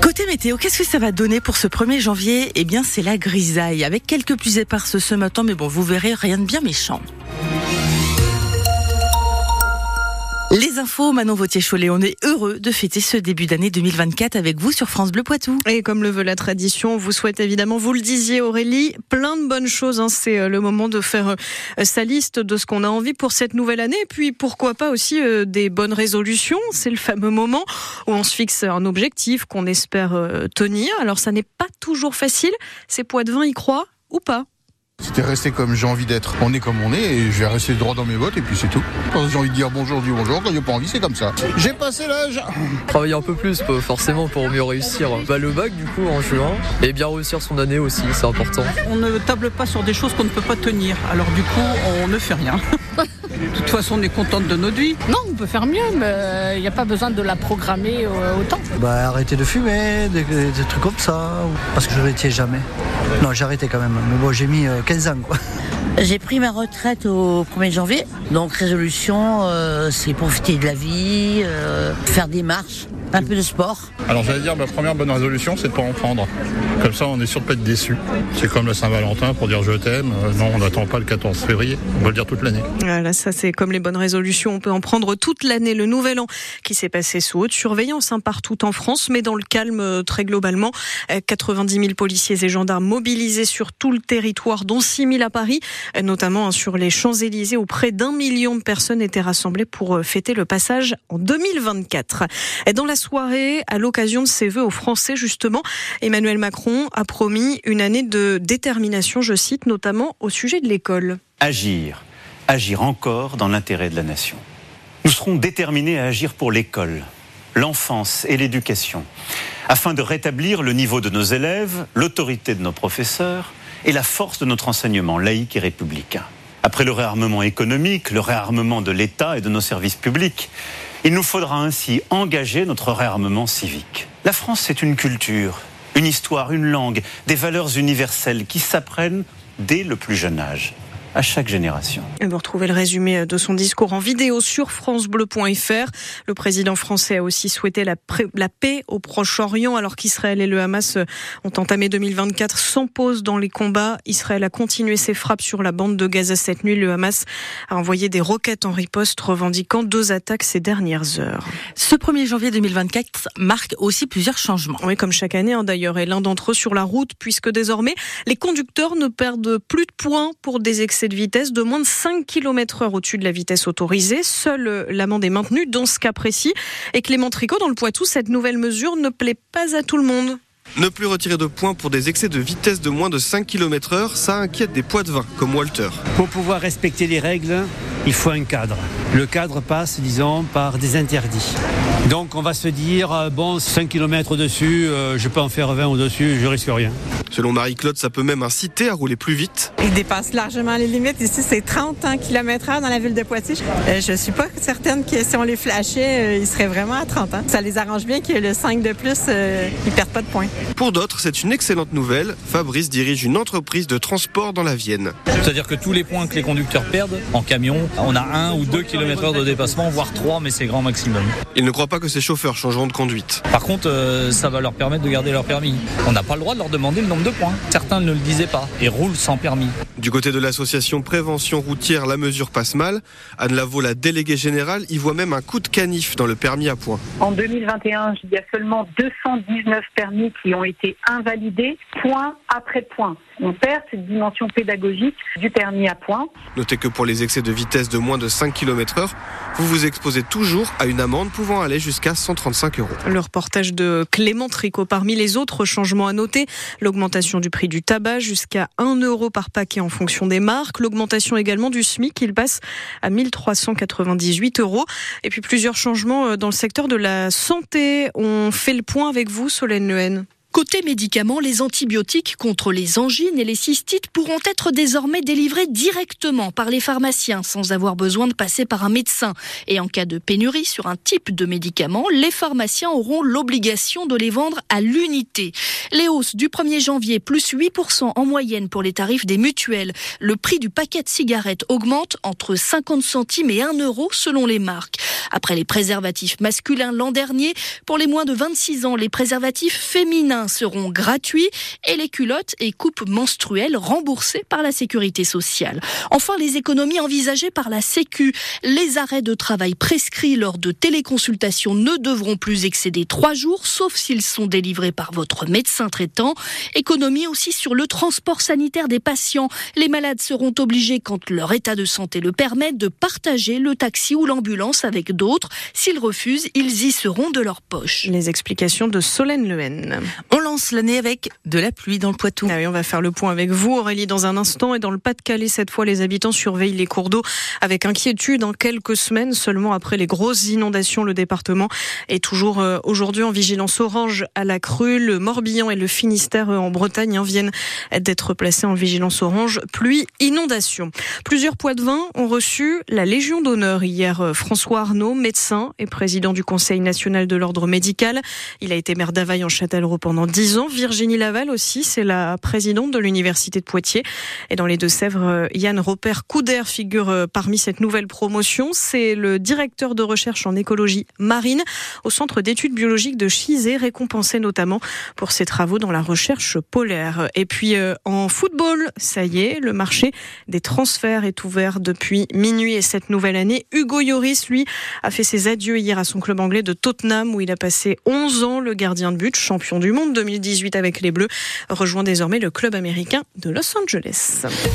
Côté météo, qu'est-ce que ça va donner pour ce 1er janvier? Eh bien, c'est la grisaille, avec quelques pluies éparses ce matin, mais bon, vous verrez, rien de bien méchant. Les infos, Manon Vautier-Cholet, on est heureux de fêter ce début d'année 2024 avec vous sur France Bleu Poitou. Et comme le veut la tradition, on vous souhaite évidemment, vous le disiez Aurélie, plein de bonnes choses. Hein. C'est euh, le moment de faire euh, sa liste de ce qu'on a envie pour cette nouvelle année. Et puis pourquoi pas aussi euh, des bonnes résolutions. C'est le fameux moment où on se fixe un objectif qu'on espère tenir. Alors ça n'est pas toujours facile. Ces poids de vin y croient ou pas? C'était rester comme j'ai envie d'être. On est comme on est et je vais rester droit dans mes bottes et puis c'est tout. Quand j'ai envie de dire bonjour, dis bonjour. Quand j'ai pas envie, c'est comme ça. J'ai passé l'âge. Travailler un peu plus, forcément, pour mieux réussir. Bah, le bac, du coup, en juin. Et bien réussir son année aussi, c'est important. On ne table pas sur des choses qu'on ne peut pas tenir. Alors, du coup, on ne fait rien. De toute façon, on est contente de notre vie. Non, on peut faire mieux, mais il n'y a pas besoin de la programmer euh, autant. Bah, arrêter de fumer, des, trucs comme ça. Parce que je ne l'étais jamais. Non, j'ai arrêté quand même. Mais bon, j'ai mis 15 euh, ans, quoi. J'ai pris ma retraite au 1er janvier. Donc, résolution, euh, c'est profiter de la vie, faire des marches un peu de sport. Alors j'allais dire, ma première bonne résolution, c'est de pas en prendre. Comme ça, on est sûr de pas être déçu. C'est comme la Saint-Valentin pour dire je t'aime. Euh, non, on n'attend pas le 14 février. On va le dire toute l'année. Voilà, ça c'est comme les bonnes résolutions. On peut en prendre toute l'année. Le nouvel an qui s'est passé sous haute surveillance hein, partout en France, mais dans le calme euh, très globalement. 90 euh, 000 policiers et gendarmes mobilisés sur tout le territoire, dont 6 000 à Paris, notamment hein, sur les Champs-Élysées, où près d'un million de personnes étaient rassemblées pour fêter le passage en 2024. Et dans la soirée, à l'occasion de ses vœux aux Français, justement, Emmanuel Macron a promis une année de détermination, je cite, notamment au sujet de l'école. Agir, agir encore dans l'intérêt de la nation. Nous serons déterminés à agir pour l'école, l'enfance et l'éducation, afin de rétablir le niveau de nos élèves, l'autorité de nos professeurs et la force de notre enseignement laïque et républicain. Après le réarmement économique, le réarmement de l'État et de nos services publics, il nous faudra ainsi engager notre réarmement civique. La France, c'est une culture, une histoire, une langue, des valeurs universelles qui s'apprennent dès le plus jeune âge à chaque génération. Et vous retrouvez le résumé de son discours en vidéo sur francebleu.fr. Le président français a aussi souhaité la, la paix au Proche-Orient alors qu'Israël et le Hamas ont entamé 2024 sans pause dans les combats. Israël a continué ses frappes sur la bande de Gaza cette nuit. Le Hamas a envoyé des roquettes en riposte revendiquant deux attaques ces dernières heures. Ce 1er janvier 2024 marque aussi plusieurs changements. Oui, comme chaque année hein, d'ailleurs, et l'un d'entre eux sur la route puisque désormais les conducteurs ne perdent plus de points pour des excès de vitesse de moins de 5 km heure au-dessus de la vitesse autorisée. Seule l'amende est maintenue dans ce cas précis. Et Clément Tricot, dans le Poitou, cette nouvelle mesure ne plaît pas à tout le monde. Ne plus retirer de points pour des excès de vitesse de moins de 5 km heure, ça inquiète des poids de vin, comme Walter. Pour pouvoir respecter les règles, il faut un cadre. Le cadre passe, disons, par des interdits. Donc on va se dire, euh, bon, 5 km au-dessus, euh, je peux en faire 20 au-dessus, je risque rien. Selon Marie-Claude, ça peut même inciter à rouler plus vite. Il dépasse largement les limites. Ici, c'est 30 km h dans la ville de Poitiers. Euh, je suis pas certaine que si on les flashait, ils seraient vraiment à 30 ans. Ça les arrange bien que le 5 de plus, ils perdent pas de points. Pour d'autres, c'est une excellente nouvelle. Fabrice dirige une entreprise de transport dans la Vienne. C'est-à-dire que tous les points que les conducteurs perdent en camion, on a 1 ou 2 km h de dépassement, voire 3, mais c'est grand maximum. Il ne croit pas que ces chauffeurs changeront de conduite. Par contre, euh, ça va leur permettre de garder leur permis. On n'a pas le droit de leur demander le nombre de points. Certains ne le disaient pas et roulent sans permis. Du côté de l'association Prévention routière, la mesure passe mal. Anne Lavaux, la déléguée générale, y voit même un coup de canif dans le permis à points. En 2021, il y a seulement 219 permis qui ont été invalidés, point après point. On perd cette dimension pédagogique du permis à points. Notez que pour les excès de vitesse de moins de 5 km heure, vous vous exposez toujours à une amende pouvant aller jusqu'à 135 euros. Le reportage de Clément Tricot. Parmi les autres changements à noter, l'augmentation du prix du tabac jusqu'à 1 euro par paquet en fonction des marques. L'augmentation également du SMIC, il passe à 1398 euros. Et puis plusieurs changements euh, dans le secteur de la santé. On fait le point avec vous, Solène Lehen. Côté médicaments, les antibiotiques contre les angines et les cystites pourront être désormais délivrés directement par les pharmaciens sans avoir besoin de passer par un médecin. Et en cas de pénurie sur un type de médicament, les pharmaciens auront l'obligation de les vendre à l'unité. Les hausses du 1er janvier, plus 8% en moyenne pour les tarifs des mutuelles. Le prix du paquet de cigarettes augmente entre 50 centimes et 1 euro selon les marques. Après les préservatifs masculins l'an dernier, pour les moins de 26 ans, les préservatifs féminins seront gratuits et les culottes et coupes menstruelles remboursées par la sécurité sociale. Enfin, les économies envisagées par la Sécu. Les arrêts de travail prescrits lors de téléconsultations ne devront plus excéder trois jours, sauf s'ils sont délivrés par votre médecin traitant. Économie aussi sur le transport sanitaire des patients. Les malades seront obligés, quand leur état de santé le permet, de partager le taxi ou l'ambulance avec d'autres. S'ils refusent, ils y seront de leur poche. Les explications de Solène Lehen. On lance l'année avec de la pluie dans le Poitou. Ah oui, on va faire le point avec vous, Aurélie, dans un instant. Et dans le Pas-de-Calais, cette fois, les habitants surveillent les cours d'eau avec inquiétude. En quelques semaines, seulement après les grosses inondations, le département est toujours euh, aujourd'hui en vigilance orange à la crue. Le Morbihan et le Finistère euh, en Bretagne hein, viennent d'être placés en vigilance orange pluie inondation. Plusieurs poids de vin ont reçu la Légion d'honneur hier. Euh, François Arnaud, médecin et président du Conseil national de l'ordre médical. Il a été maire d'Availle en Châtellerault pendant 10 ans. Virginie Laval aussi, c'est la présidente de l'Université de Poitiers. Et dans les Deux-Sèvres, Yann Robert Couder figure euh, parmi cette nouvelle promotion. C'est le directeur de recherche en écologie marine au Centre d'études biologiques de Chizé, récompensé notamment pour ses travaux dans la recherche polaire. Et puis euh, en football, ça y est, le marché des transferts est ouvert depuis minuit et cette nouvelle année. Hugo Yoris, lui, a fait ses adieux hier à son club anglais de Tottenham où il a passé 11 ans, le gardien de but, champion du monde 2018 avec les Bleus, rejoint désormais le club américain de Los Angeles.